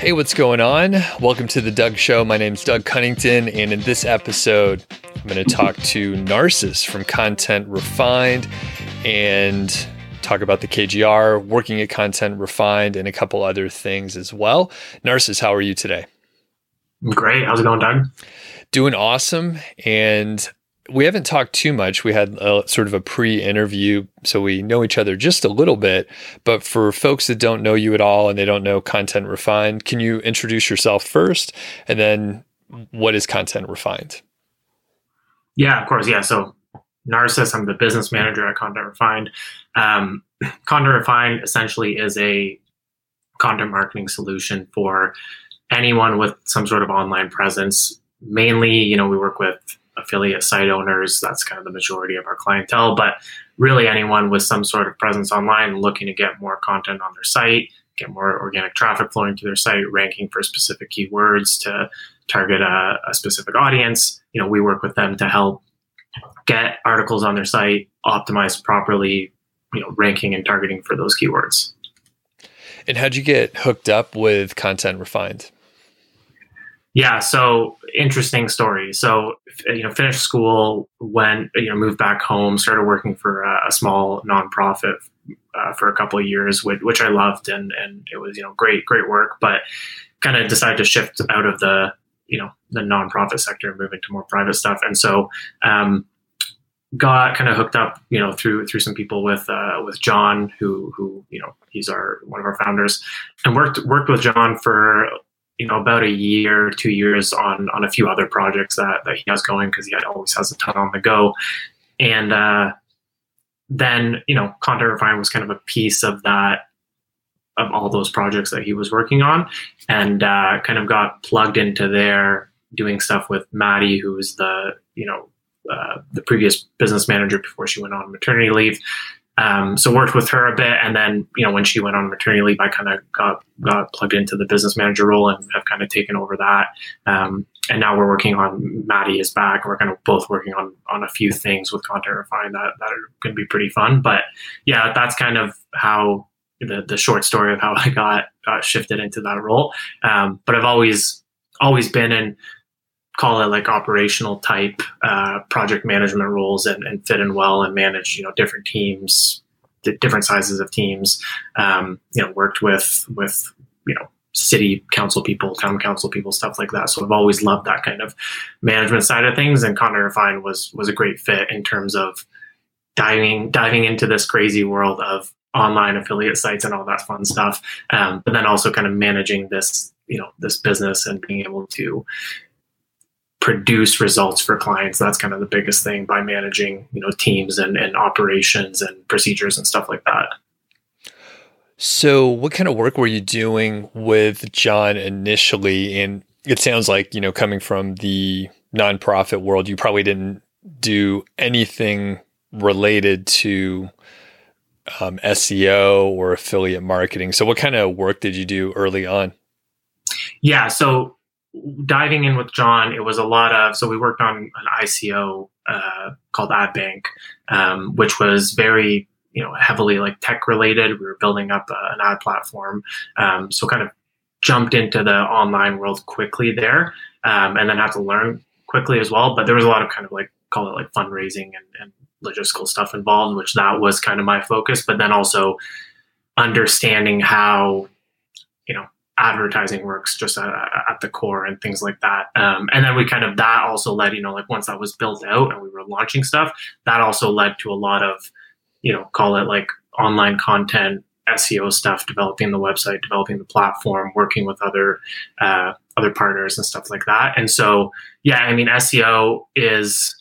Hey, what's going on? Welcome to the Doug Show. My name's Doug Cunnington, and in this episode, I'm going to talk to Narcissus from Content Refined and talk about the KGR, working at Content Refined, and a couple other things as well. Narcissus, how are you today? Great. How's it going, Doug? Doing awesome. And we haven't talked too much. We had a, sort of a pre-interview, so we know each other just a little bit. But for folks that don't know you at all and they don't know Content Refined, can you introduce yourself first, and then what is Content Refined? Yeah, of course. Yeah. So Narcissus, I'm the business manager at Content Refined. Um, Content Refined essentially is a content marketing solution for anyone with some sort of online presence. Mainly, you know, we work with affiliate site owners. That's kind of the majority of our clientele, but really anyone with some sort of presence online looking to get more content on their site, get more organic traffic flowing to their site, ranking for specific keywords to target a, a specific audience. You know, we work with them to help get articles on their site optimized properly, you know, ranking and targeting for those keywords. And how'd you get hooked up with Content Refined? Yeah, so interesting story. So you know, finished school, went you know, moved back home, started working for a, a small nonprofit uh, for a couple of years, which, which I loved, and and it was you know great great work. But kind of decided to shift out of the you know the nonprofit sector and move into more private stuff. And so um, got kind of hooked up, you know, through through some people with uh, with John, who who you know he's our one of our founders, and worked worked with John for you know about a year, two years on on a few other projects that that he has going because he always has a ton on the go, and uh, then you know Content Refine was kind of a piece of that of all those projects that he was working on, and uh, kind of got plugged into there doing stuff with Maddie, who was the you know uh, the previous business manager before she went on maternity leave, um, so worked with her a bit, and then you know when she went on maternity leave, I kind of got got plugged into the business manager role and have kind of taken over that. Um, and now we're working on Maddie is back. We're kind of both working on on a few things with Content Refine that that are going to be pretty fun. But yeah, that's kind of how the the short story of how I got got shifted into that role. Um, but I've always always been in call it like operational type uh, project management roles and, and, fit in well and manage you know different teams different sizes of teams. Um, you know worked with with you know city council people town council people stuff like that. So i've always loved that kind of management side of things. And content refined was was a great fit in terms of diving diving into this crazy world of online affiliate sites and all that fun stuff. Um, but then also kind of managing this you know this business and being able to produce results for clients. That's kind of the biggest thing by managing, you know, teams and, and operations and procedures and stuff like that. So, what kind of work were you doing with John initially? And it sounds like, you know, coming from the nonprofit world, you probably didn't do anything related to um, SEO or affiliate marketing. So, what kind of work did you do early on? Yeah. So, diving in with John, it was a lot of so we worked on an ICO uh, called AdBank, um, which was very you know heavily like tech related. We were building up uh, an ad platform, um, so kind of jumped into the online world quickly there, um, and then had to learn quickly as well. But there was a lot of kind of like call it like fundraising and, and logistical stuff involved, which that was kind of my focus. But then also understanding how advertising works just at, at, the core and things like that. Um, and then we kind of that also led, you know, like once that was built out and we were launching stuff, that also led to a lot of, you know, call it like online content, SEO stuff, developing the website, developing the platform, working with other uh, other partners and stuff like that. And so, yeah, I mean, SEO is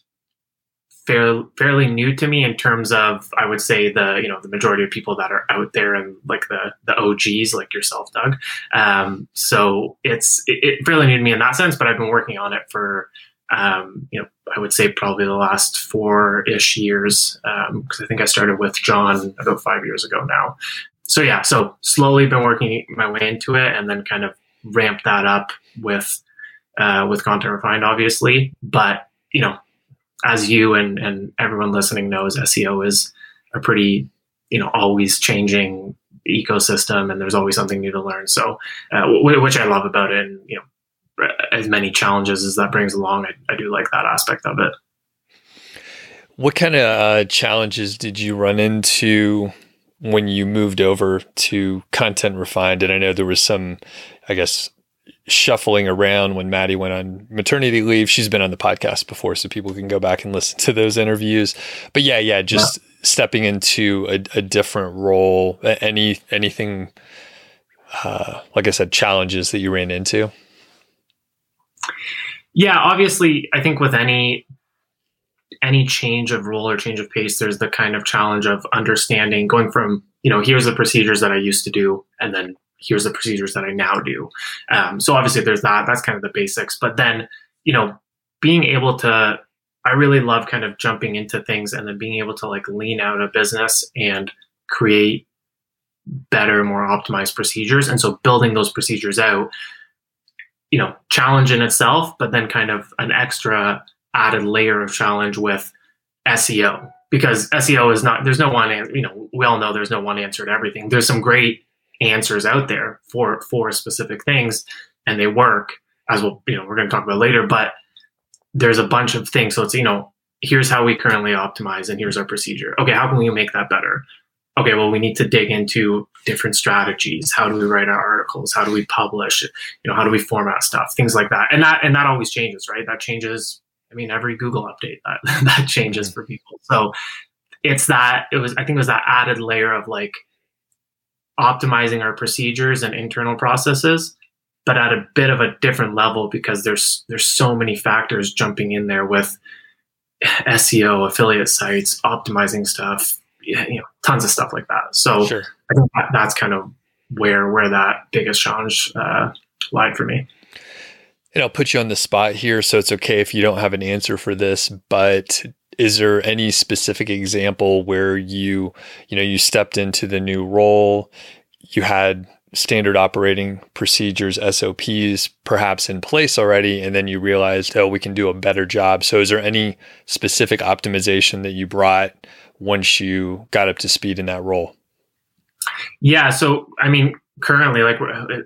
fairly fairly new to me in terms of I would say the you know the majority of people that are out there and like the the OGs like yourself, Doug. Um, so it's it, it, fairly new to me in that sense, but I've been working on it for um, you know I would say probably the last four ish years because um, I think I started with John about five years ago now. So yeah, so slowly been working my way into it and then kind of ramp that up with uh, with content refined, obviously, but you know as you and, and everyone listening knows, SEO is a pretty, you know, always changing ecosystem and there's always something new to learn. So, uh, w- which I love about it. And, you know, as many challenges as that brings along, I, I do like that aspect of it. What kind of uh, challenges did you run into when you moved over to Content Refined? And I know there was some, I guess, shuffling around when Maddie went on maternity leave. She's been on the podcast before, so people can go back and listen to those interviews. But yeah, yeah, just stepping into a, a, different role. Any anything, uh, like I said, challenges that you ran into. Yeah, obviously, I think with any any change of role or change of pace, there's the kind of challenge of understanding going from you know here's the procedures that I used to do, and then here's the procedures that I now do. Um, so obviously there's that. That's kind of the basics. But then, you know, being able to, I really love kind of jumping into things and then being able to like lean out a business and create better, more optimized procedures. And so building those procedures out, you know, challenge in itself, but then kind of an extra added layer of challenge with SEO because SEO is not, there's no one, you know, we all know there's no one answer to everything. There's some great answers out there for for specific things and they work as well you know we're going to talk about later but there's a bunch of things. So it's you know here's how we currently optimize and here's our procedure. Okay how can we make that better? Okay well we need to dig into different strategies. How do we write our articles? How do we publish? You know how do we format stuff? Things like that. And that and that always changes right? That changes i mean every google update that that changes mm-hmm. for people. So it's that it was i think it was that added layer of like optimizing our procedures and internal processes but at a bit of a different level because there's there's so many factors jumping in there with SEO, affiliate sites, optimizing stuff, you know, tons of stuff like that. So sure. I think that, that's kind of where where that biggest challenge uh, lied for me. And I'll put you on the spot here, so it's okay if you don't have an answer for this. But is there any specific example where you you know you stepped into the new role you had standard operating procedures SOPs perhaps in place already and then you realized oh we can do a better job. So is there any specific optimization that you brought once you got up to speed in that role? Yeah so i mean currently like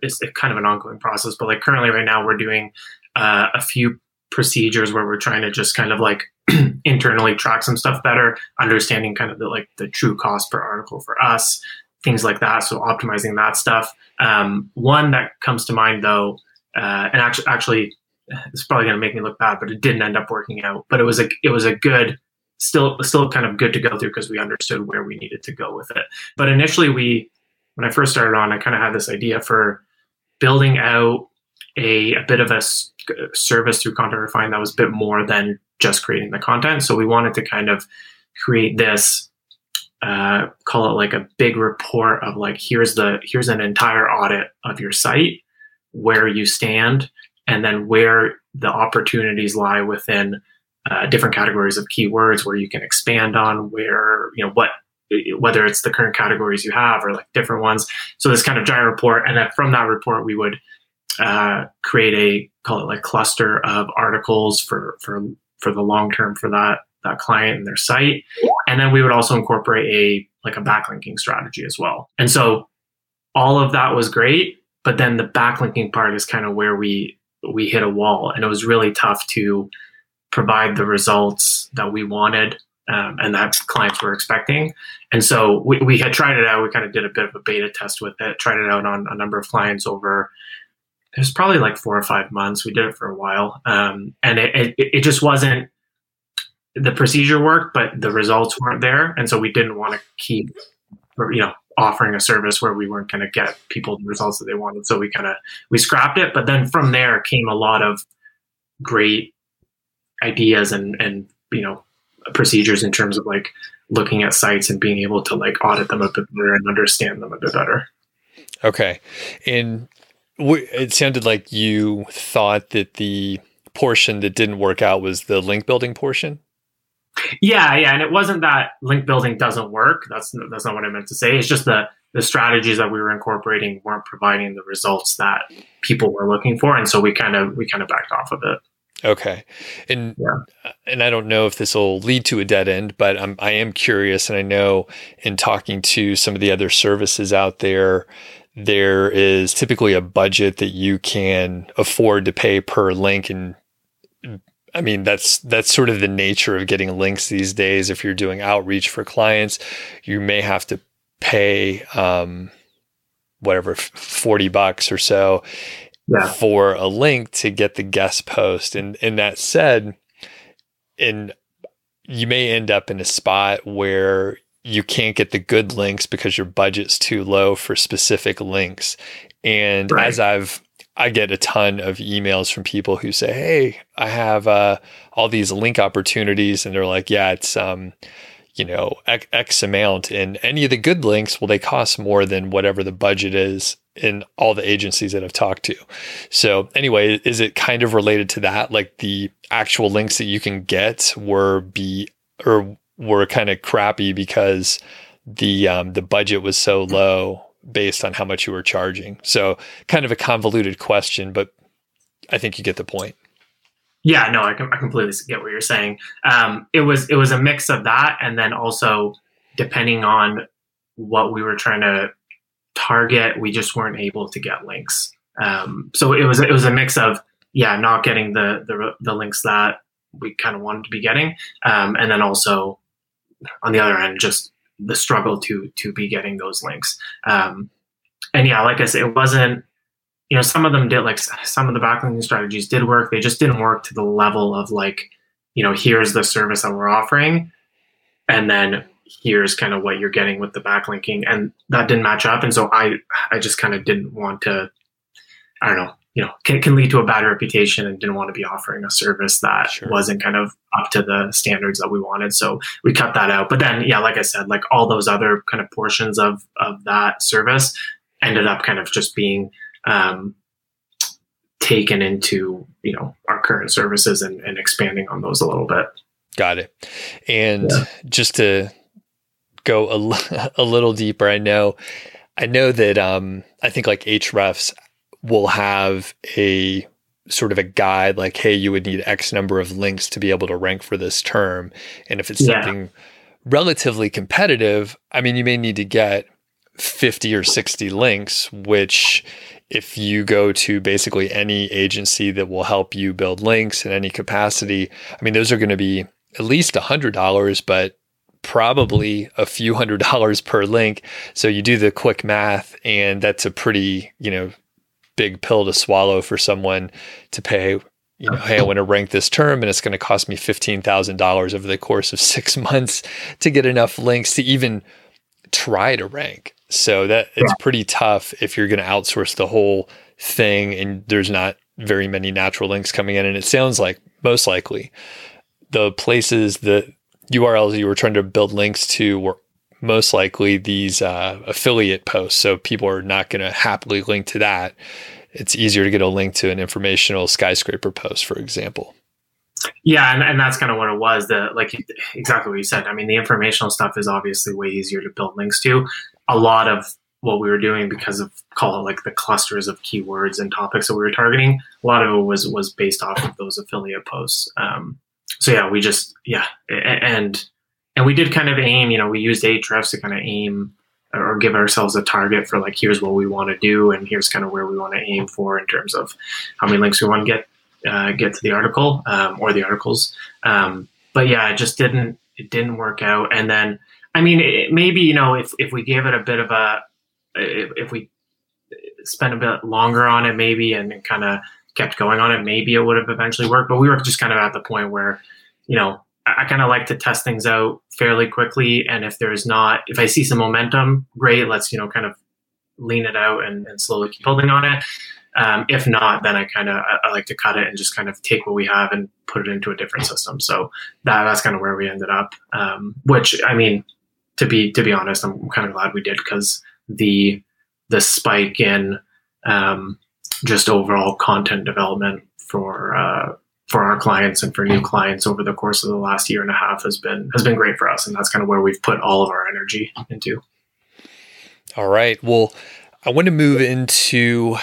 it's kind of an ongoing process but like currently right now we're doing uh, a few procedures where we're trying to just kind of like internally track some stuff better, understanding kind of the like the true cost per article for us, things like that. So optimizing that stuff. Um, one that comes to mind though, uh, and actually, actually, it's probably going to make me look bad, but it didn't end up working out. But it was a it was a good, still still kind of good to go through because we understood where we needed to go with it. But initially, we when I first started on, I kind of had this idea for building out a, a bit of a service through Content Refine that was a bit more than just creating the content. So we wanted to kind of create this, uh, call it like a big report of like here's the here's an entire audit of your site, where you stand, and then where the opportunities lie within uh, different categories of keywords where you can expand on where you know what whether it's the current categories you have or like different ones so this kind of giant report and then from that report we would uh, create a call it like cluster of articles for for for the long term for that that client and their site. And then we would also incorporate a like a backlinking strategy as well. And so all of that was great but then the backlinking part is kind of where we we hit a wall. And it was really tough to provide the results that we wanted um, and that clients were expecting. And so we, we had tried it out. We kind of did a bit of a beta test with it tried it out on a number of clients over it was probably like four or five months. We did it for a while, um, and it, it, it just wasn't the procedure worked, but the results weren't there, and so we didn't want to keep, you know, offering a service where we weren't going to get people the results that they wanted. So we kind of we scrapped it. But then from there came a lot of great ideas and and you know procedures in terms of like looking at sites and being able to like audit them a bit better and understand them a bit better. Okay, and it sounded like you thought that the portion that didn't work out was the link building portion. Yeah, yeah, and it wasn't that link building doesn't work. That's that's not what I meant to say. It's just the the strategies that we were incorporating weren't providing the results that people were looking for, and so we kind of we kind of backed off of it. Okay, and yeah. and I don't know if this will lead to a dead end, but I'm I am curious, and I know in talking to some of the other services out there, there is typically a budget that you can afford to pay per link, and I mean that's that's sort of the nature of getting links these days. If you're doing outreach for clients, you may have to pay um, whatever forty bucks or so yeah. for a link to get the guest post. And and that said, and you may end up in a spot where you can't get the good links because your budget's too low for specific links. And right. as I've I get a ton of emails from people who say, "Hey, I have uh, all these link opportunities," and they're like, "Yeah, it's um, you know, X, X amount." And any of the good links, well, they cost more than whatever the budget is in all the agencies that I've talked to. So anyway, is it kind of related to that? Like the actual links that you can get were be or were kind of crappy because the um, the budget was so low based on how much you were charging. So kind of a convoluted question, but I think you get the point. Yeah, no, I, I completely get what you're saying. Um, it was it was a mix of that, and then also depending on what we were trying to Target, we just weren't able to get links. Um, so it was it was a mix of yeah, not getting the the, the links that we kind of wanted to be getting, um, and then also on the other end, just the struggle to to be getting those links. Um, and yeah, like I said, it wasn't. You know, some of them did like some of the backlinking strategies did work. They just didn't work to the level of like, you know, here's the service that we're offering, and then here's kind of what you're getting with the backlinking and that didn't match up and so i i just kind of didn't want to i don't know you know can, can lead to a bad reputation and didn't want to be offering a service that sure. wasn't kind of up to the standards that we wanted so we cut that out but then yeah like i said like all those other kind of portions of of that service ended up kind of just being um, taken into you know our current services and, and expanding on those a little bit got it and yeah. just to go a, a little deeper, I know, I know that um, I think like Ahrefs will have a sort of a guide like, hey, you would need X number of links to be able to rank for this term, and if it's yeah. something relatively competitive, I mean, you may need to get 50 or 60 links, which if you go to basically any agency that will help you build links in any capacity, I mean, those are going to be at least $100, but probably a few hundred dollars per link. So you do the quick math, and that's a pretty, you know, big pill to swallow for someone to pay. You know, hey, I want to rank this term, and it's going to cost me fifteen thousand dollars over the course of six months to get enough links to even try to rank. So that it's pretty tough if you're going to outsource the whole thing, and there's not very many natural links coming in. And it sounds like most likely the places the URLs you were trying to build links to were most likely these uh, affiliate posts. So people are not going to happily link to that. It's easier to get a link to an informational skyscraper post, for example. Yeah, and, and that's kind of what it was. The like exactly what you said. I mean, the informational stuff is obviously way easier to build links to. A lot of what we were doing because of call it like the clusters of keywords and topics that we were targeting. A lot of it was was based off of those affiliate posts. Um, so yeah, we just yeah, and and we did kind of aim. You know, we used Ahrefs to kind of aim or give ourselves a target for like here's what we want to do and here's kind of where we want to aim for in terms of how many links we want to get uh, get to the article um, or the articles. Um, but yeah, it just didn't it didn't work out. And then I mean, it, maybe you know if if we gave it a bit of a if, if we spent a bit longer on it, maybe and kind of kept going on it, maybe it would have eventually worked. But we were just kind of at the point where, you know, I, kind of like to test things out fairly quickly. And if there's not, if I see some momentum, great, let's, you know, kind of lean it out and, and slowly keep building on it. Um, if not, then I kind of I, I, like to cut it and just kind of take what we have and put it into a different system. So that that's kind of where we ended up. Um, which I mean, to be to be honest, I'm kind of glad we did because the the spike in um, just overall content development for uh, for our clients and for new clients over the course of the last year and a half has been has been great for us, and that's kind of where we've put all of our energy into. All right. Well, I want to move into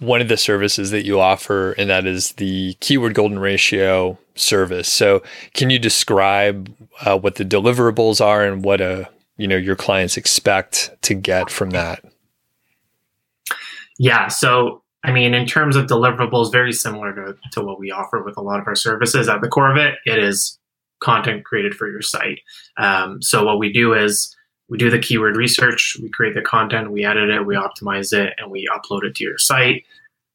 one of the services that you offer, and that is the keyword golden ratio service. So, can you describe uh, what the deliverables are and what a uh, you know your clients expect to get from that? Yeah. So, I mean, in terms of deliverables, very similar to, to what we offer with a lot of our services. At the core of it, it is content created for your site. Um, so, what we do is we do the keyword research, we create the content, we edit it, we optimize it, and we upload it to your site.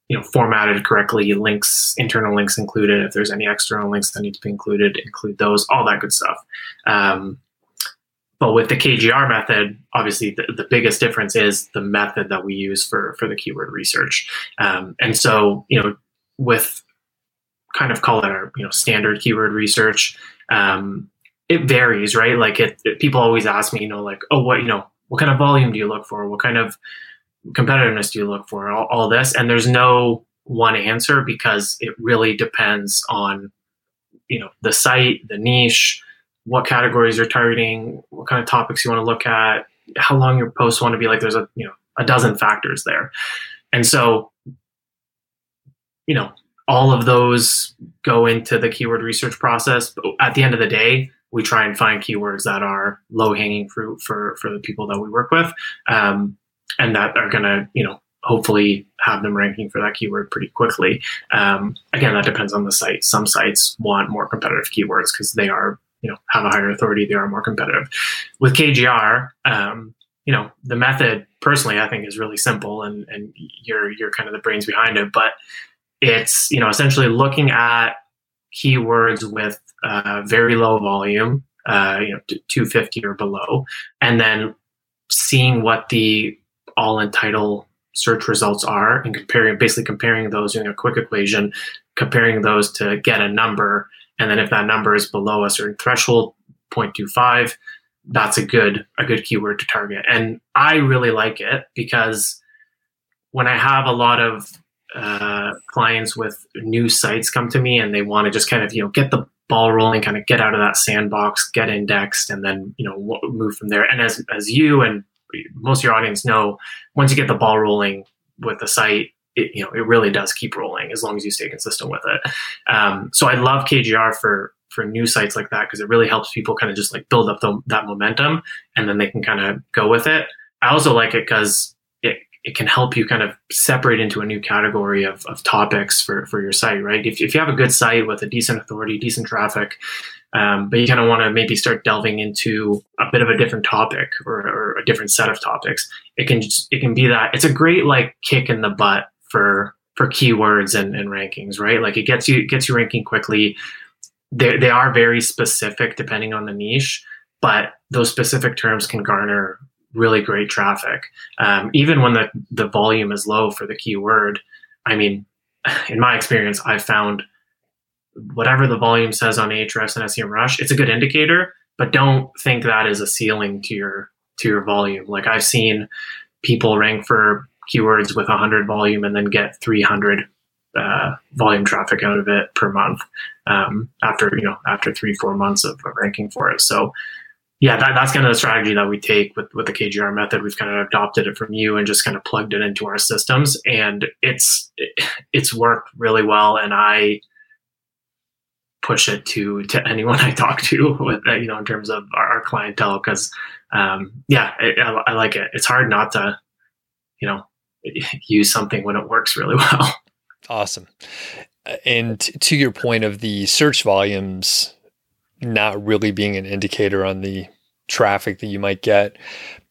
You know, formatted correctly, links, internal links included. If there's any external links that need to be included, include those, all that good stuff. Um, but with the KGR method, obviously the, the, biggest difference is the method that we use for for the keyword research. Um, and so, you know, with kind of call it our you know standard keyword research, um, it varies, right? Like it, it, people always ask me, you know, like, oh, what, you know, what kind of volume do you look for? What kind of competitiveness do you look for? All, all this, and there's no one answer because it really depends on, you know, the site, the niche, what categories you're targeting, what kind of topics you want to look at, how long your posts want to be. Like, there's a you know a dozen factors there, and so, you know, all of those go into the keyword research process. But at the end of the day, we try and find keywords that are low hanging fruit for for the people that we work with, um, and that are going to you know hopefully have them ranking for that keyword pretty quickly. Um, again, that depends on the site. Some sites want more competitive keywords because they are you know have a higher authority. They are more competitive. With KGR, um, you know the method personally I think is really simple, and and you're you're kind of the brains behind it, but it's you know essentially looking at keywords with uh, very low volume, uh, you know, 250 or below, and then seeing what the all in title search results are and comparing, basically comparing those using a quick equation, comparing those to get a number. And then if that number is below a certain threshold, 0.25, that's a good a good keyword to target. And I really like it because when I have a lot of uh, clients with new sites come to me and they want to just kind of you know get the ball rolling, kind of get out of that sandbox, get indexed, and then you know move from there. And as as you and most of your audience know, once you get the ball rolling with the site, it, you know it really does keep rolling as long as you stay consistent with it. Um, so I love KGR for for new sites like that because it really helps people kind of just like build up the, that momentum and then they can kind of go with it. I also like it because it it can help you kind of separate into a new category of, of topics for, for your site, right? If, if you have a good site with a decent authority, decent traffic, um, but you kind of want to maybe start delving into a bit of a different topic or, or, a different set of topics, it can just, it can be that it's a great like kick in the butt for for keywords and, and rankings, right? Like it gets you gets you ranking quickly. They they are very specific depending on the niche, but those specific terms can garner really great traffic. Um, even when the, the volume is low for the keyword, I mean, in my experience, I've found whatever the volume says on Ahrefs and SEMrush, it's a good indicator, but don't think that is a ceiling to your to your volume. Like I've seen people rank for keywords with 100 volume and then get 300 uh, volume traffic out of it per month um, after you know after three four months of, of ranking for it. So yeah, that, that's kind of the strategy that we take with, with the KGR method. We've kind of adopted it from you and just kind of plugged it into our systems, and it's it's worked really well. And I push it to to anyone I talk to with you know in terms of our, our clientele because um, yeah, I, I like it. It's hard not to you know use something when it works really well. Awesome. And to your point of the search volumes not really being an indicator on the traffic that you might get.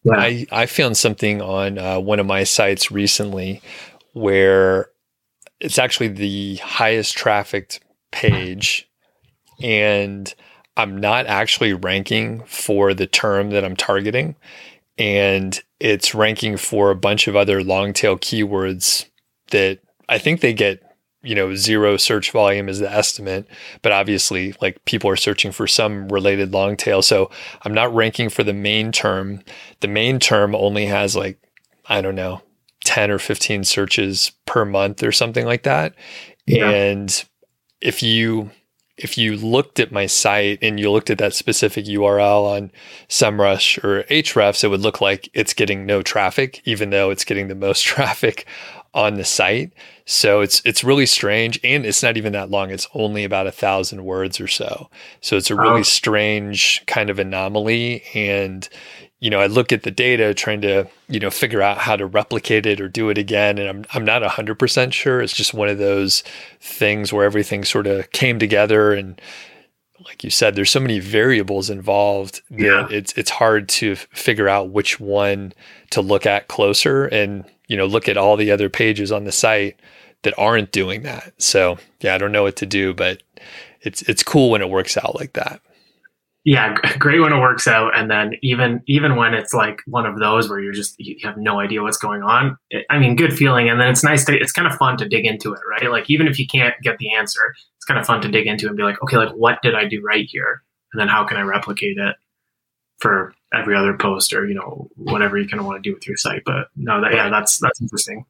Yeah. I, I found something on uh, one of my sites recently where it's actually the highest trafficked page and I'm not actually ranking for the term that I'm targeting and it's ranking for a bunch of other long tail keywords that I think they get you know zero search volume is the estimate but obviously like people are searching for some related long tail. So i'm not ranking for the main term. The main term only has like i don't know 10 or 15 searches per month or something like that. Yeah. and if you if you looked at my site and you looked at that specific URL on SEMrush or Ahrefs, it would look like it's getting no traffic, even though it's getting the most traffic on the site. So it's it's really strange, and it's not even that long. It's only about a thousand words or so. So it's a really oh. strange kind of anomaly, and you know, I look at the data trying to, you know, figure out how to replicate it or do it again. And I'm, I'm not 100% sure. It's just one of those things where everything sort of came together. And like you said, there's so many variables involved that yeah. it's, it's hard to figure out which one to look at closer and, you know, look at all the other pages on the site that aren't doing that. So yeah, I don't know what to do, but it's, it's cool when it works out like that yeah great when it works out and then even even when it's like one of those where you're just you have no idea what's going on it, i mean good feeling and then it's nice to it's kind of fun to dig into it right? Like even if you can't get the answer it's kind of fun to dig into and be like okay like what did i do right here? And then how can i replicate it for every other post or you know whatever you kind of want to do with your site but no that yeah that's that's interesting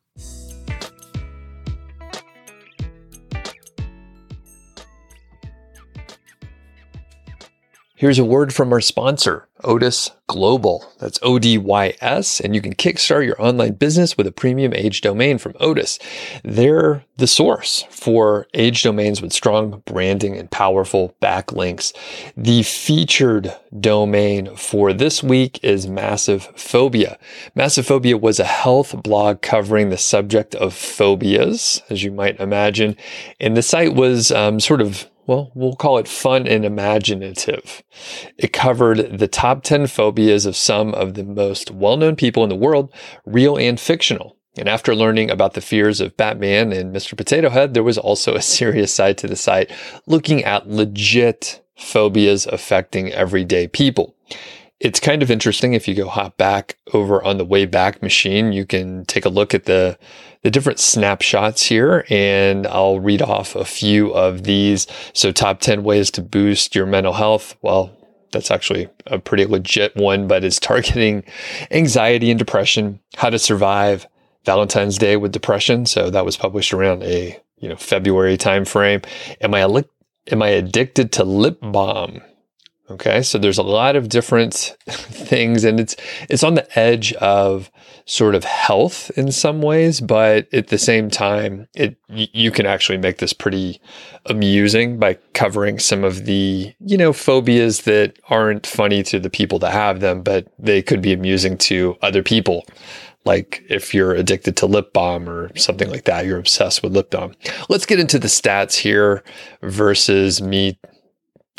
Here's a word from our sponsor, Odys Global. That's O D Y S, and you can kickstart your online business with a premium age domain from Odys. They're the source for age domains with strong branding and powerful backlinks. The featured domain for this week is Massive Phobia. Massive Phobia was a health blog covering the subject of phobias, as you might imagine, and the site was um, sort of well, we'll call it fun and imaginative. It covered the top 10 phobias of some of the most well known people in the world, real and fictional. And after learning about the fears of Batman and Mr. Potato Head, there was also a serious side to the site looking at legit phobias affecting everyday people it's kind of interesting if you go hop back over on the Wayback Machine, you can take a look at the the different snapshots here and I'll read off a few of these. So top 10 ways to boost your mental health. Well, that's actually a pretty legit one, but it's targeting anxiety and depression, how to survive Valentine's Day with depression. So that was published around a, you know, February timeframe. Am I am I addicted to lip balm? Okay, so there's a lot of different things, and it's it's on the edge of sort of health in some ways, but at the same time, it you can actually make this pretty amusing by covering some of the you know phobias that aren't funny to the people that have them, but they could be amusing to other people. Like if you're addicted to lip balm or something like that, you're obsessed with lip balm. Let's get into the stats here versus me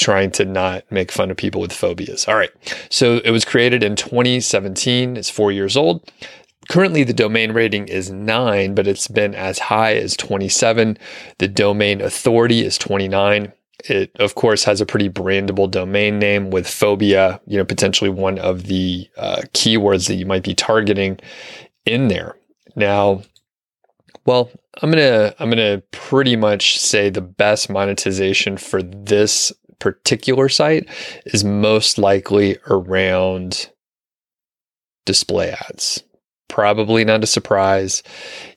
trying to not make fun of people with phobias. All right. So it was created in 2017. It's four years old. Currently, the domain rating is nine, but it's been as high as 27. The domain authority is 29. It, of course, has a pretty brandable domain name with phobia, you know, potentially one of the uh, keywords that you might be targeting in there. Now, well, I'm gonna I'm gonna pretty much say the best monetization for this particular site is most likely around display ads. Probably not a surprise.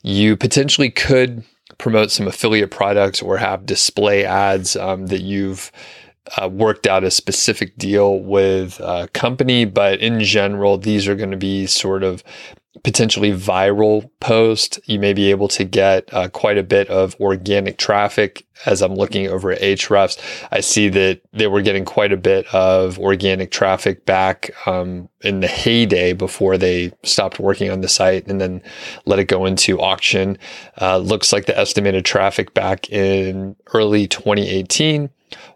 You potentially could promote some affiliate products or have display ads um, that you've uh, worked out a specific deal with a company, but in general, these are going to be sort of potentially viral post, you may be able to get uh, quite a bit of organic traffic. As I'm looking over at Ahrefs, I see that they were getting quite a bit of organic traffic back um, in the heyday before they stopped working on the site and then let it go into auction. Uh, looks like the estimated traffic back in early 2018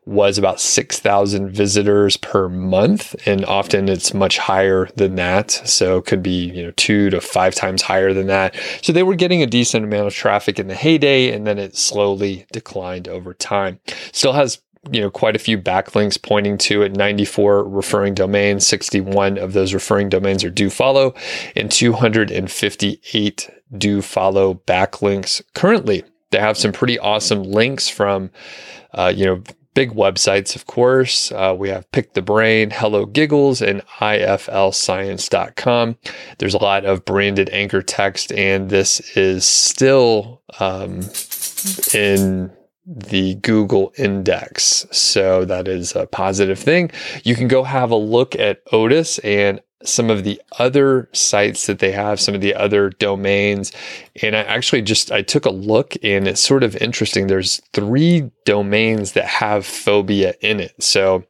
was about 6,000 visitors per month. And often it's much higher than that. So it could be, you know, two to five times higher than that. So they were getting a decent amount of traffic in the heyday and then it slowly declined over time. Still has you know quite a few backlinks pointing to it 94 referring domains 61 of those referring domains are do follow and 258 do follow backlinks currently they have some pretty awesome links from uh, you know big websites, of course. Uh, we have Pick the Brain, Hello Giggles, and IFLScience.com. There's a lot of branded anchor text, and this is still um, in the Google index. So that is a positive thing. You can go have a look at Odys and some of the other sites that they have, some of the other domains. And I actually just I took a look and it's sort of interesting. There's three domains that have phobia in it. So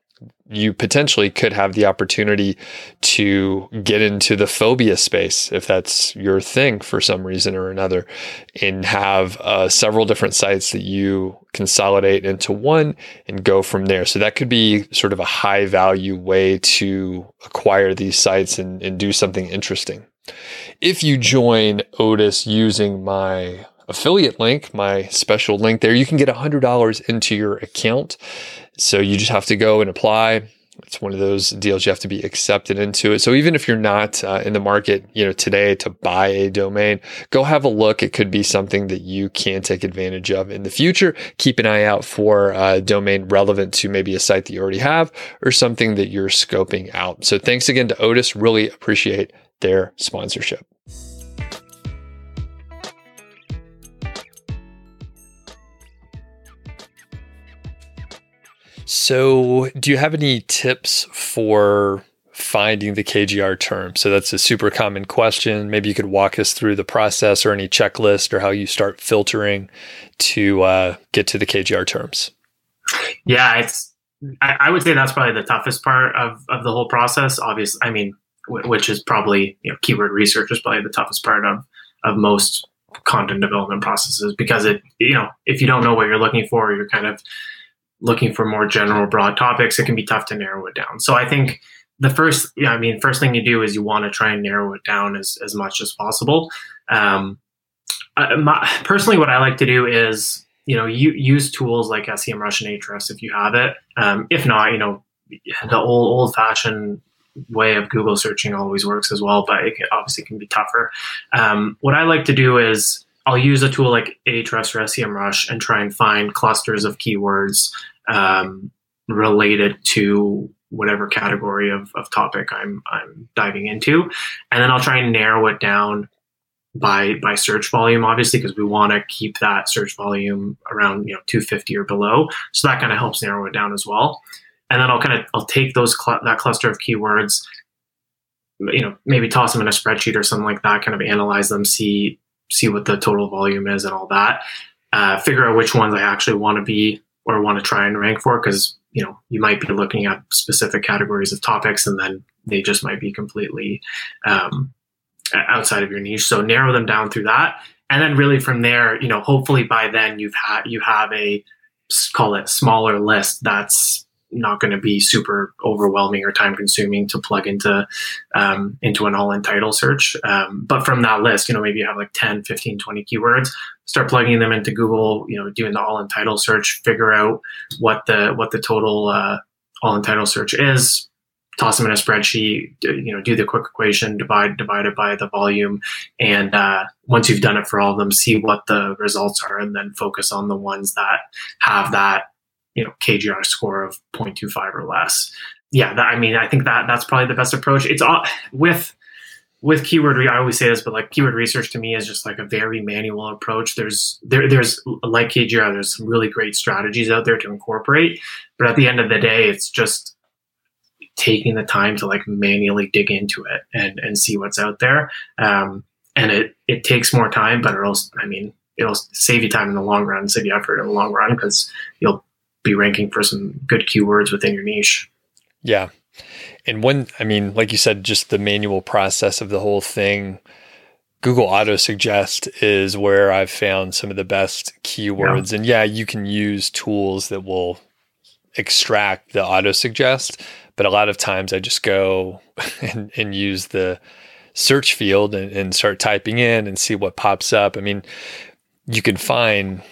you potentially could have the opportunity to get into the phobia space if that's your thing for some reason or another and have uh, several different sites that you consolidate into one and go from there so that could be sort of a high value way to acquire these sites and, and do something interesting if you join Odys using my affiliate link, my special link there, you can get $100 into your account. So you just have to go and apply. It's one of those deals you have to be accepted into it. So even if you're not uh, in the market, you know, today to buy a domain, go have a look. It could be something that you can take advantage of in the future. Keep an eye out for a domain relevant to maybe a site that you already have or something that you're scoping out. So thanks again to Odys. Really appreciate their sponsorship. So, do you have any tips for finding the KGR term? So, that's a super common question. Maybe you could walk us through the process or any checklist or how you start filtering to uh, get to the KGR terms. Yeah, it's. I, I, would say that's probably the toughest part of, of the whole process. Obviously, I mean, w- which is probably you know keyword research is probably the toughest part of of most content development processes because it you know if you don't know what you're looking for, you're kind of looking for more general broad topics, it can be tough to narrow it down. So I think the first, I mean, first thing you do is you want to try and narrow it down as, as much as possible. Um, my, personally, what I like to do is, you know, you, use tools like SEMrush and Ahrefs if you have it. Um, if not, you know, the old old fashioned way of Google searching always works as well, but it obviously can be tougher. Um, what I like to do is I'll use a tool like Ahrefs or SEMrush and try and find clusters of keywords um, related to whatever category of, of topic I'm I'm diving into, and then I'll try and narrow it down by by search volume, obviously, because we want to keep that search volume around you know 250 or below. So that kind of helps narrow it down as well. And then I'll kind of I'll take those cl- that cluster of keywords, you know, maybe toss them in a spreadsheet or something like that, kind of analyze them, see see what the total volume is and all that. Uh, figure out which ones I actually want to be or want to try and rank for because you know you might be looking at specific categories of topics and then they just might be completely um, outside of your niche. So narrow them down through that, and then really from there, you know, hopefully by then you've had you have a call it smaller list that's not going to be super overwhelming or time consuming to plug into um, into an all in title search. Um, but from that list you know maybe you have like 10 15 20 keywords start plugging them into google you know doing the all in title search figure out what the what the total uh, all in title search is toss them in a spreadsheet you know do the quick equation divide divide it by the volume and uh, once you've done it for all of them see what the results are and then focus on the ones that have that you know KGR score of 0.25 or less. Yeah, that, I mean, I think that that's probably the best approach. It's all with with keyword. Re- I always say this, but like keyword research to me is just like a very manual approach. There's there there's like KGR. There's some really great strategies out there to incorporate, but at the end of the day, it's just taking the time to like manually dig into it and and see what's out there. Um, and it it takes more time, but it'll I mean it'll save you time in the long run, save you effort in the long run because you'll be ranking for some good keywords within your niche. Yeah. And one, I mean, like you said, just the manual process of the whole thing, Google Auto Suggest is where I've found some of the best keywords. Yeah. And yeah, you can use tools that will extract the auto suggest, but a lot of times I just go and, and use the search field and, and start typing in and see what pops up. I mean, you can find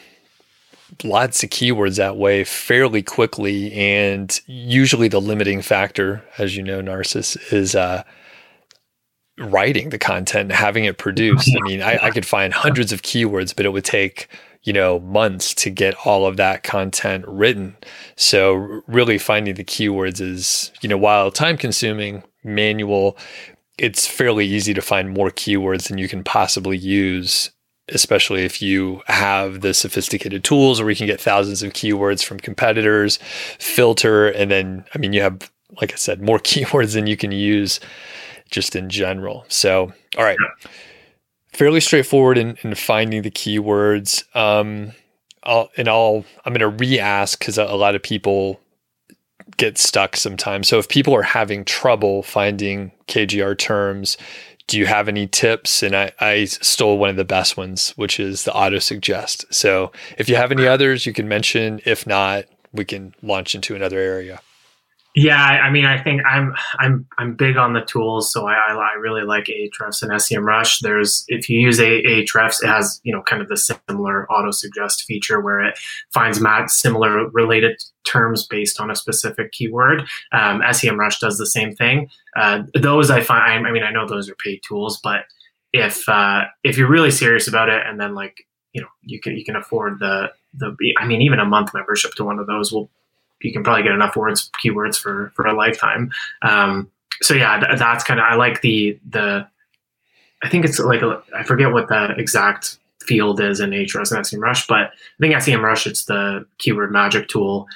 lots of keywords that way fairly quickly. And usually the limiting factor, as you know, Narcissus, is uh, writing the content, having it produced. I mean, I, I could find hundreds of keywords, but it would take you know months to get all of that content written so really finding the keywords is you know while time consuming manual it's fairly easy to find more keywords than you can possibly use especially if you have the sophisticated tools where you can get thousands of keywords from competitors, filter, and then, I mean, you have, like I said, more keywords than you can use just in general. So, all right. Fairly straightforward in, in finding the keywords. Um, I'll, and I'll, I'm going to re ask because a, a lot of people get stuck sometimes. So if people are having trouble finding KGR terms, do you have any tips? And I, I stole one of the best ones, which is the auto suggest. So if you have any others, you can mention. If not, we can launch into another area. Yeah, I mean, I think I'm I'm I'm big on the tools, so I, I really like Ahrefs and SEMrush. There's if you use Ahrefs, it has you know kind of the similar auto suggest feature where it finds similar related terms based on a specific keyword. Um, SEMrush does the same thing. Uh, those I find, I mean, I know those are paid tools, but if uh, if you're really serious about it, and then like you know you can you can afford the the I mean even a month membership to one of those will you can probably get enough words keywords for for a lifetime. Um, so yeah, th- that's kind of I like the the I think it's like a, I forget what the exact field is in Ahrefs and SEMrush, but I think SEMrush it's the keyword magic tool.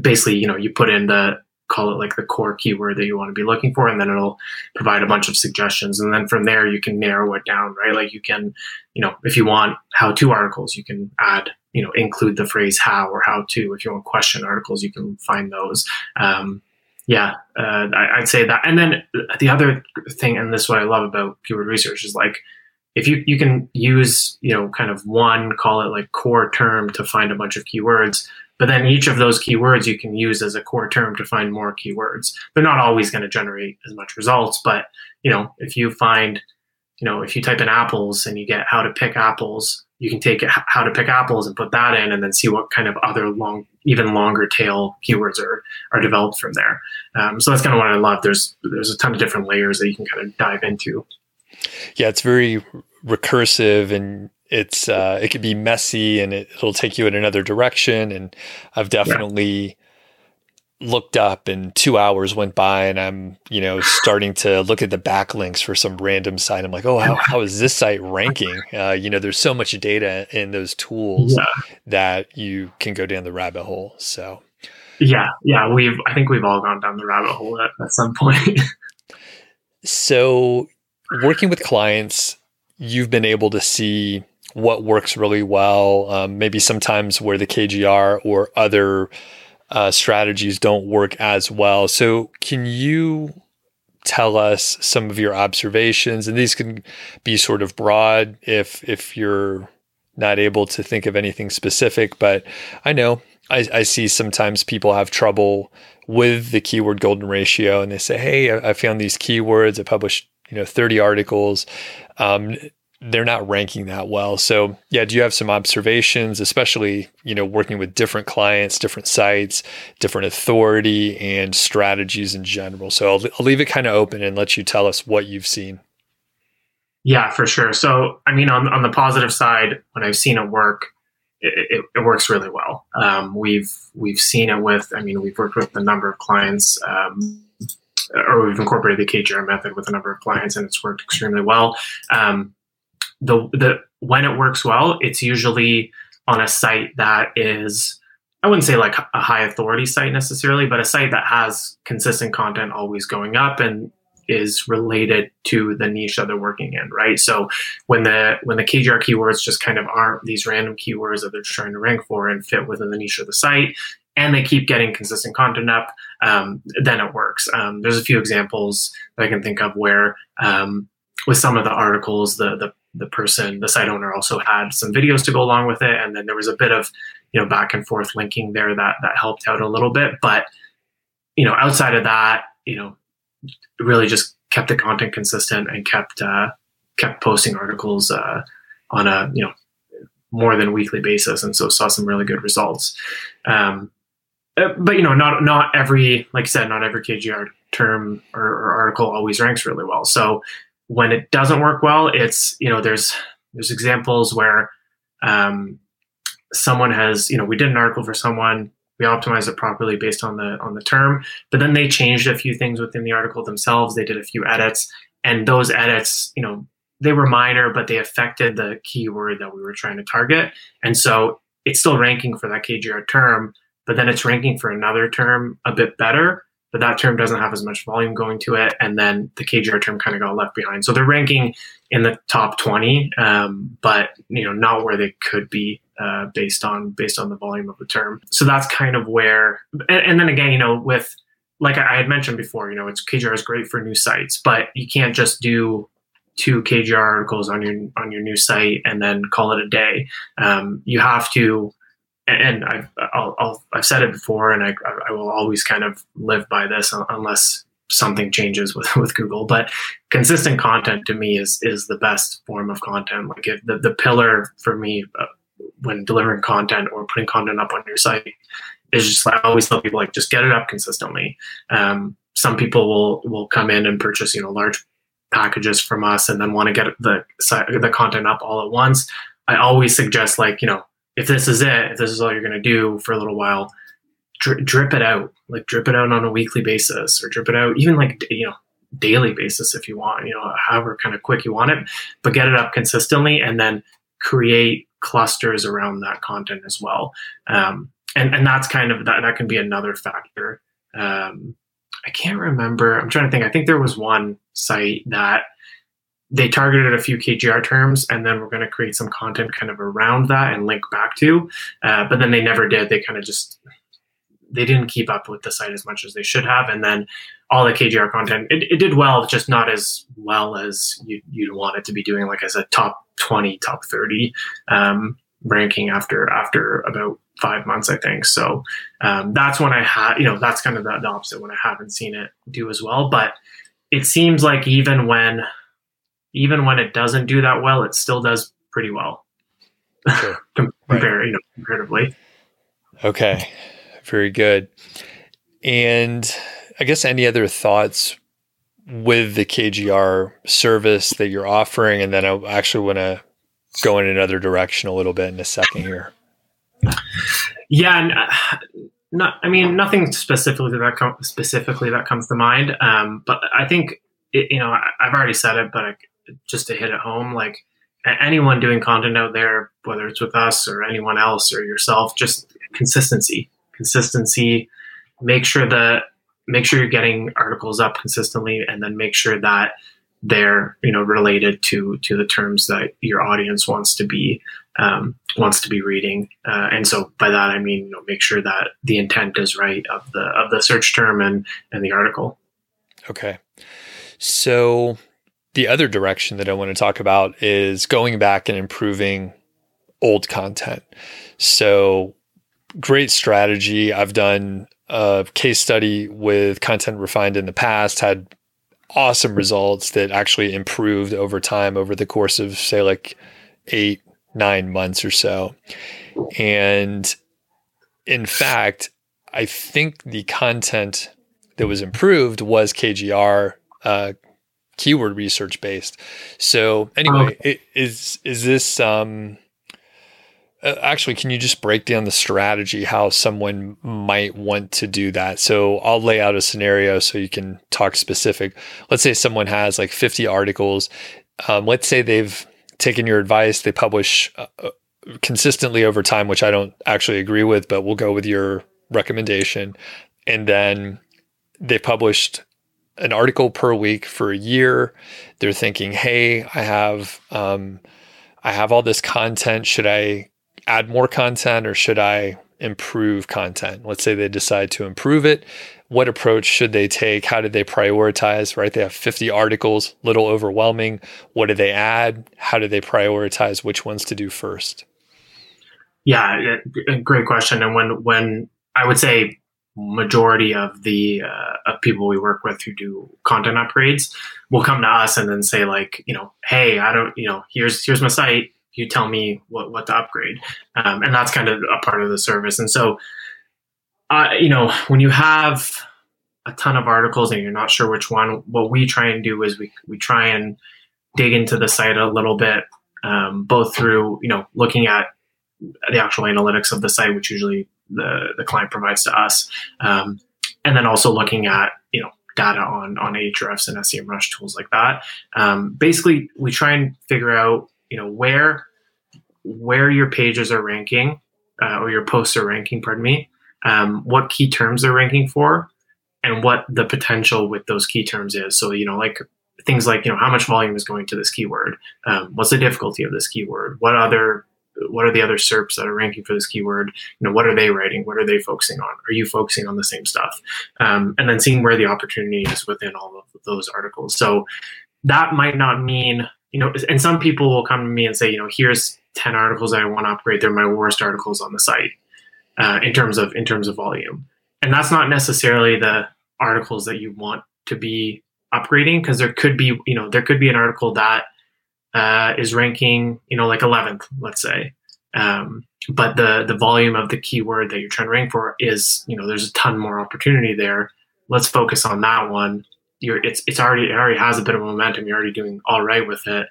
Basically, you know, you put in the call it like the core keyword that you want to be looking for, and then it'll provide a bunch of suggestions. And then from there, you can narrow it down, right? Like you can, you know, if you want how to articles, you can add you know include the phrase how or how to if you want question articles you can find those um, yeah uh, I, would say that and then the other thing and this is what i love about keyword research is like if you you can use you know kind of one call it like core term to find a bunch of keywords but then each of those keywords you can use as a core term to find more keywords. They're not always going to generate as much results but you know if you find you know if you type in apples and you get how to pick apples you can take how to pick apples and put that in and then see what kind of other long even longer tail keywords are are developed from there. Um, so that's kind of what i love. There's there's a ton of different layers that you can kind of dive into. Yeah it's very recursive and it's uh, it could be messy and it, will take you in another direction and i've definitely yeah looked up and two hours went by and I'm, you know, starting to look at the backlinks for some random site. I'm like, oh, how, how is this site ranking? Uh, you know, there's so much data in those tools yeah. that you can go down the rabbit hole. So, yeah, yeah, we've, I think we've all gone down the rabbit hole at, at some point. so, working with clients, you've been able to see what works really well, um, maybe sometimes where the KGR or other uh, strategies don't work as well. So, can you tell us some of your observations? And these can be sort of broad if if you're not able to think of anything specific. But I know I, I see sometimes people have trouble with the keyword golden ratio, and they say, "Hey, I, I found these keywords. I published." You know, 30 articles. Um, they're not ranking that well. So, yeah, do you have some observations, especially, you know, working with different clients, different sites, different authority and strategies in general? So, I'll, I'll leave it kind of open and let you tell us what you've seen. Yeah, for sure. So, I mean, on, on the positive side, when I've seen it work, it, it, it works really well. Um, we've we've seen it with, I mean, we've worked with a number of clients, um, or we've incorporated the KGR method with a number of clients, and it's worked extremely well. Um, the the when it works well, it's usually on a site that is I wouldn't say like a high authority site necessarily, but a site that has consistent content always going up and is related to the niche that they're working in, right? So when the when the KGR keywords just kind of aren't these random keywords that they're trying to rank for and fit within the niche of the site, and they keep getting consistent content up, um, then it works. Um, there's a few examples that I can think of where um, with some of the articles, the the the person, the site owner also had some videos to go along with it. And then there was a bit of, you know, back and forth linking there that, that helped out a little bit. But, you know, outside of that, you know, really just kept the content consistent and kept, uh, kept posting articles, uh, on a, you know, more than weekly basis. And so saw some really good results. Um, uh, but you know, not, not every, like I said, not every KGR term or, or article always ranks really well. So, when it doesn't work well, it's you know there's there's examples where um, someone has you know we did an article for someone we optimized it properly based on the on the term but then they changed a few things within the article themselves they did a few edits and those edits you know they were minor, but they affected the keyword that we were trying to target. And so it's still ranking for that KGR term, but then it's ranking for another term a bit better, but that term doesn't have as much volume going to it. And then the KGR term kind of got left behind. So they're ranking in the top 20, um, but you know, not where they could be uh, based on based on the volume of the term. So that's kind of where, and, and then again, you know, with like I had mentioned before, you know, it's KGR is great for new sites, but you can't just do two KGR articles on your on your new site and then call it a day. Um, you have to, and I've i have said it before, and I, I will always kind of live by this unless something changes with, with Google. But consistent content to me is is the best form of content. Like if the the pillar for me uh, when delivering content or putting content up on your site is just I always tell people like just get it up consistently. Um, some people will will come in and purchase you know large packages from us and then want to get the the content up all at once. I always suggest like you know if this is it, if this is all you're going to do for a little while, dri- drip it out, like drip it out on a weekly basis or drip it out even like you know daily basis if you want, you know however kind of quick you want it, but get it up consistently and then create clusters around that content as well. Um, and and that's kind of that that can be another factor. Um, I can't remember. I'm trying to think. I think there was one site that they targeted a few KGR terms, and then we're going to create some content kind of around that and link back to. Uh, but then they never did. They kind of just they didn't keep up with the site as much as they should have, and then all the KGR content it, it did well, just not as well as you, you'd want it to be doing. Like I said, top 20, top 30 um, ranking after after about five months, I think. So um, that's when I had, you know, that's kind of the, the, opposite when I haven't seen it do as well. But it seems like even when, even when it doesn't do that well, it still does pretty well. Sure. Compare, right. you know, comparatively. Okay, very good. And I guess any other thoughts with the KGR service that you're offering, and then I actually want to go in another direction a little bit in a second here. Yeah, uh, not. I mean, nothing specifically that com- specifically that comes to mind. Um, but I think it, you know I, have already said it, but I, just to hit it home, like anyone doing content out there, whether it's with us or anyone else or yourself, just consistency, consistency. Make sure that make sure you're getting articles up consistently, and then make sure that they're you know related to to the terms that your audience wants to be um, wants to be reading. Uh, and so by that i mean you know make sure that the intent is right of the of the search term and and the article. Okay. So the other direction that i want to talk about is going back and improving old content. So great strategy. I've done a case study with content refined in the past had awesome results that actually improved over time over the course of say like eight nine months or so. And in fact i think the content that was improved was kgr uh, keyword research based so anyway oh. is is this um uh, actually, can you just break down the strategy how someone might want to do that? So I'll lay out a scenario so you can talk specific. Let's say someone has like 50 articles. Um, let's say they've taken your advice, they publish uh, uh, consistently over time, which I don't actually agree with, but we'll go with your recommendation. And then they published an article per week for a year. They're thinking, hey, I have. Um, I have all this content. Should I add more content or should I improve content? Let's say they decide to improve it. What approach should they take? How did they prioritize? Right? They have 50 articles, little overwhelming. What do they add? How do they prioritize which ones to do first? Yeah, great question. And when when I would say majority of the uh, of people we work with who do content upgrades will come to us and then say like, you know, hey, I don't, you know, here's here's my site you tell me what, what to upgrade. Um, and that's kind of a part of the service. And so, uh, you know, when you have a ton of articles and you're not sure which one, what we try and do is we, we try and dig into the site a little bit, um, both through, you know, looking at the actual analytics of the site, which usually the, the client provides to us. Um, and then also looking at, you know, data on on Ahrefs and SEMrush tools like that. Um, basically, we try and figure out you know where where your pages are ranking uh, or your posts are ranking. Pardon me. Um, what key terms they're ranking for, and what the potential with those key terms is. So you know, like things like you know how much volume is going to this keyword. Um, what's the difficulty of this keyword? What other what are the other SERPs that are ranking for this keyword? You know, what are they writing? What are they focusing on? Are you focusing on the same stuff? Um, and then seeing where the opportunity is within all of those articles. So that might not mean, you know, and some people will come to me and say, you know, here's 10 articles I want to upgrade. They're my worst articles on the site uh, in terms of in terms of volume. And that's not necessarily the articles that you want to be upgrading because there could be, you know, there could be an article that uh, is ranking, you know, like 11th, let's say. Um, but the the volume of the keyword that you're trying to rank for is, you know, there's a ton more opportunity there. Let's focus on that one. You're, it's it's already it already has a bit of momentum. You're already doing all right with it.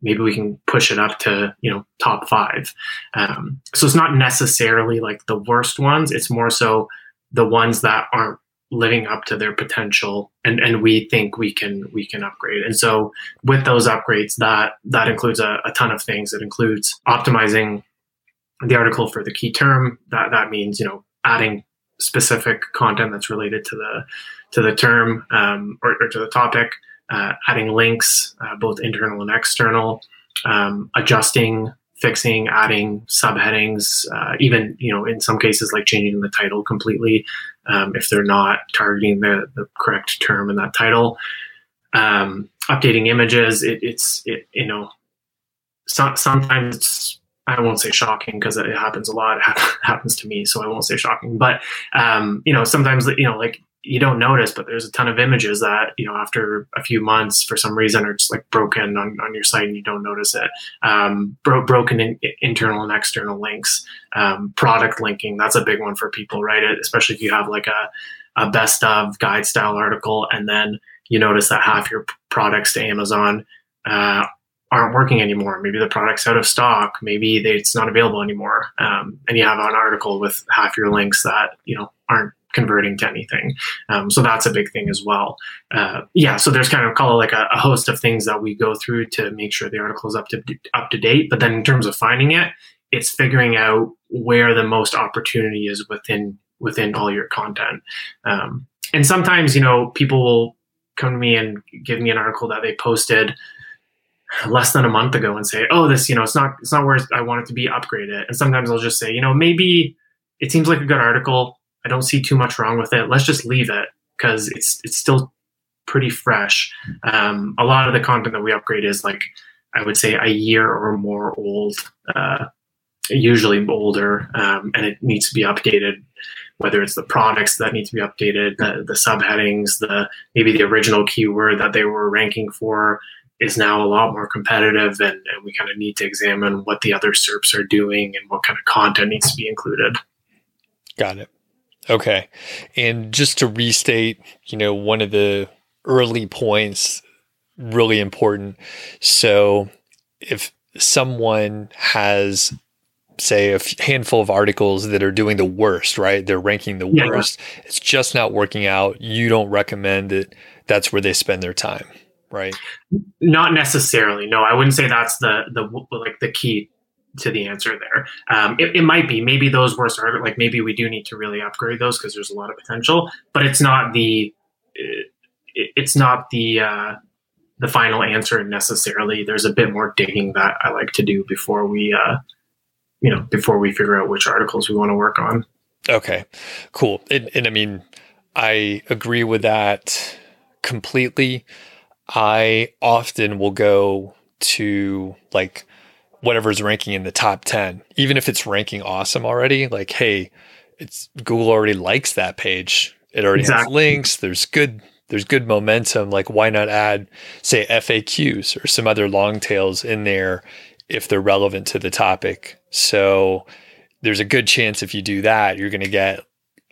Maybe we can push it up to you know top five. Um, so it's not necessarily like the worst ones. It's more so the ones that aren't living up to their potential and and we think we can we can upgrade. And so with those upgrades that that includes a, a ton of things. It includes optimizing the article for the key term. That that means you know adding specific content that's related to the to the term um, or, or, to the topic uh, adding links uh, both internal and external um, adjusting fixing, adding subheadings, uh, even you know in some cases like changing the title completely um, if they're not targeting the, the correct term in that title. Um, updating images, it, it's it, you know so, sometimes it's I won't say shocking because it happens a lot. It happens to me, so I won't say shocking. But um, you know, sometimes you know, like you don't notice, but there's a ton of images that you know after a few months for some reason are just like broken on, on your site and you don't notice it. Um, bro- broken in, internal and external links, um, product linking that's a big one for people, right? Especially if you have like a, a best of guide style article and then you notice that half your products to Amazon uh, aren't working anymore. Maybe the product's out of stock. Maybe they, it's not available anymore. Um, and you have an article with half your links that you know aren't converting to anything. Um, so that's a big thing as well. Uh, yeah, so there's kind of call it like a, a, host of things that we go through to make sure the article is up to up to date. But then in terms of finding it, it's figuring out where the most opportunity is within within all your content. Um, and sometimes you know people will come to me and give me an article that they posted less than a month ago and say, "Oh, this you know it's not it's not where I want it to be. Upgrade it." And sometimes I'll just say, you know, maybe it seems like a good article I don't see too much wrong with it. Let's just leave it because it's it's still pretty fresh. Um, a lot of the content that we upgrade is like I would say a year or more old, uh, usually older, um, and it needs to be updated. Whether it's the products that need to be updated, the, the subheadings, the maybe the original keyword that they were ranking for is now a lot more competitive, and, and we kind of need to examine what the other SERPs are doing and what kind of content needs to be included. Got it. Okay. And just to restate, you know, one of the early points, really important. So if someone has say a handful of articles that are doing the worst, right? They're ranking the yeah. worst. It's just not working out. You don't recommend that that's where they spend their time, right? Not necessarily. No, I wouldn't say that's the the like the key to the answer there. Um, it, it, might be maybe those were started like maybe we do need to really upgrade those because there's a lot of potential, but it's not the it, it's not the uh, the final answer necessarily. There's a bit more digging that I like to do before we uh, you know before we figure out which articles we want to work on. Okay, cool. And, and I mean, I agree with that completely. I often will go to like whatever's ranking in the top 10 even if it's ranking awesome already like hey it's google already likes that page. It already exactly. has links. There's good there's good momentum. Like why not add say faqs or some other long tails in there if they're relevant to the topic? So there's a good chance if you do that you're going to get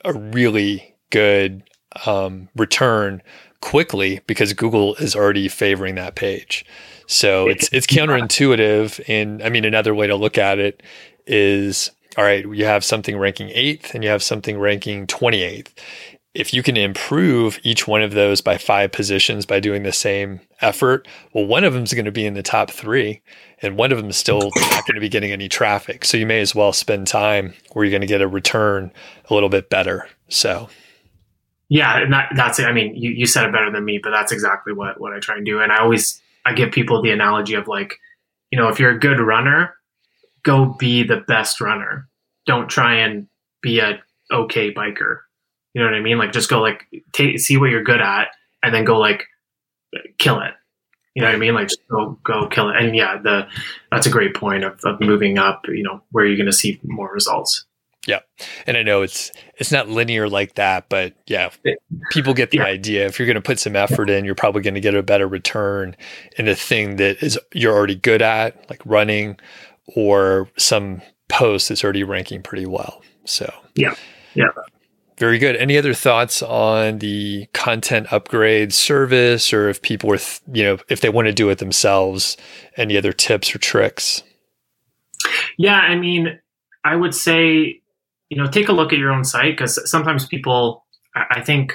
a really good um, return quickly because google is already favoring that page so it's it's counterintuitive. And I mean, another way to look at it is all right, you have something ranking eighth and you have something ranking 28th. if you can improve each one of those by five positions by doing the same effort, well, one of them is going to be in the top three, and one of them is still not going to be getting any traffic. So you may as well spend time where you're going to get a return a little bit better. So. Yeah, and that, that's it. I mean, you, you said it better than me, but that's exactly what, what I try and do. And I always I give people the analogy of like, you know, if you're a good runner, go be the best runner. Don't try and be a okay biker. You know what I mean? Like just go like see what you're good at and then go like kill it. You know what I mean? Like just go go kill it. And yeah, the that's a great point of, of moving up, you know, where you're gonna see more results. Yeah. And I know it's it's not linear like that, but yeah, people get the yeah. idea. If you're going to put some effort in, you're probably going to get a better return in a thing that is you're already good at, like running or some post that's already ranking pretty well. So, yeah. Yeah. Very good. Any other thoughts on the content upgrade service or if people were, th- you know, if they want to do it themselves, any other tips or tricks? Yeah, I mean, I would say you know, take a look at your own site because sometimes people, I think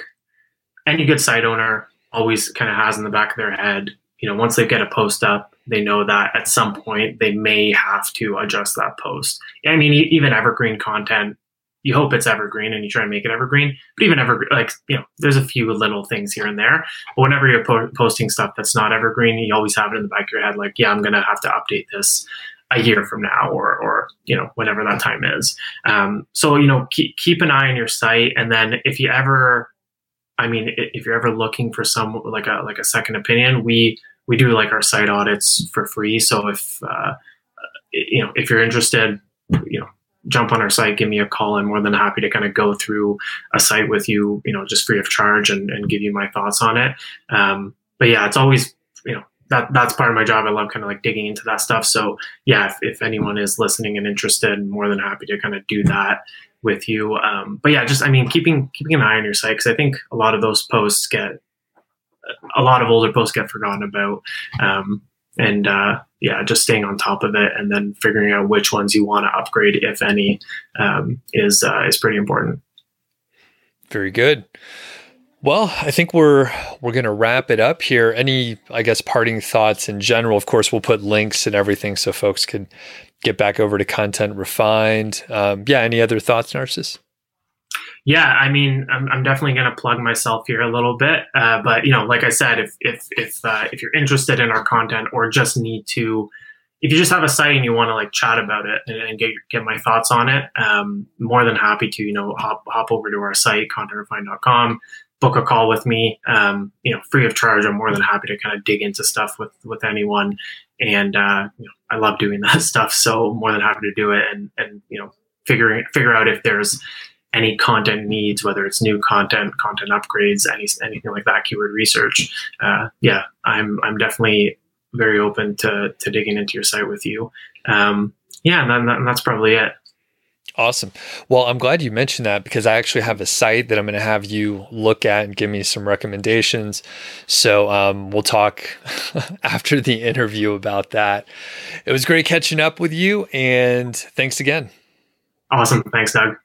any good site owner always kind of has in the back of their head, you know, once they get a post up, they know that at some point they may have to adjust that post. I mean, even evergreen content, you hope it's evergreen and you try to make it evergreen, but even ever like, you know, there's a few little things here and there. But whenever you're po- posting stuff that's not evergreen, you always have it in the back of your head, like, yeah, I'm going to have to update this a year from now or, or you know whenever that time is. Um, so you know keep, keep an eye on your site. And then if you ever i mean if you're ever looking for some like a like a second opinion we we do like our site audits for free. So if uh, you know if you're interested you know jump on our site give me a call. I'm more than happy to kind of go through a site with you you know just free of charge and, and give you my thoughts on it. Um, but yeah it's always that that's part of my job. I love kind of like digging into that stuff. So yeah, if, if anyone is listening and interested, more than happy to kind of do that with you. Um, but yeah, just I mean, keeping keeping an eye on your site because I think a lot of those posts get a lot of older posts get forgotten about. Um, and uh, yeah, just staying on top of it and then figuring out which ones you want to upgrade, if any, um, is uh, is pretty important. Very good. Well, I think we're we're going to wrap it up here. Any, I guess, parting thoughts in general? Of course, we'll put links and everything so folks can get back over to Content Refined. Um, yeah. Any other thoughts, Narcissus? Yeah, I mean, I'm, I'm definitely going to plug myself here a little bit, uh, but you know, like I said, if if if uh, if you're interested in our content or just need to, if you just have a site and you want to like chat about it and, and get get my thoughts on it, um, more than happy to you know hop hop over to our site contentrefined.com book a call with me, um, you know, free of charge. I'm more than happy to kind of dig into stuff with with anyone, and uh, you know, I love doing that stuff. So more than happy to do it, and and you know, figuring figure out if there's any content needs, whether it's new content, content upgrades, any anything like that, keyword research. Uh, yeah, I'm I'm definitely very open to to digging into your site with you. Um, yeah, and, and that's probably it. Awesome. Well, I'm glad you mentioned that because I actually have a site that I'm going to have you look at and give me some recommendations. So um, we'll talk after the interview about that. It was great catching up with you, and thanks again. Awesome. Thanks, Doug.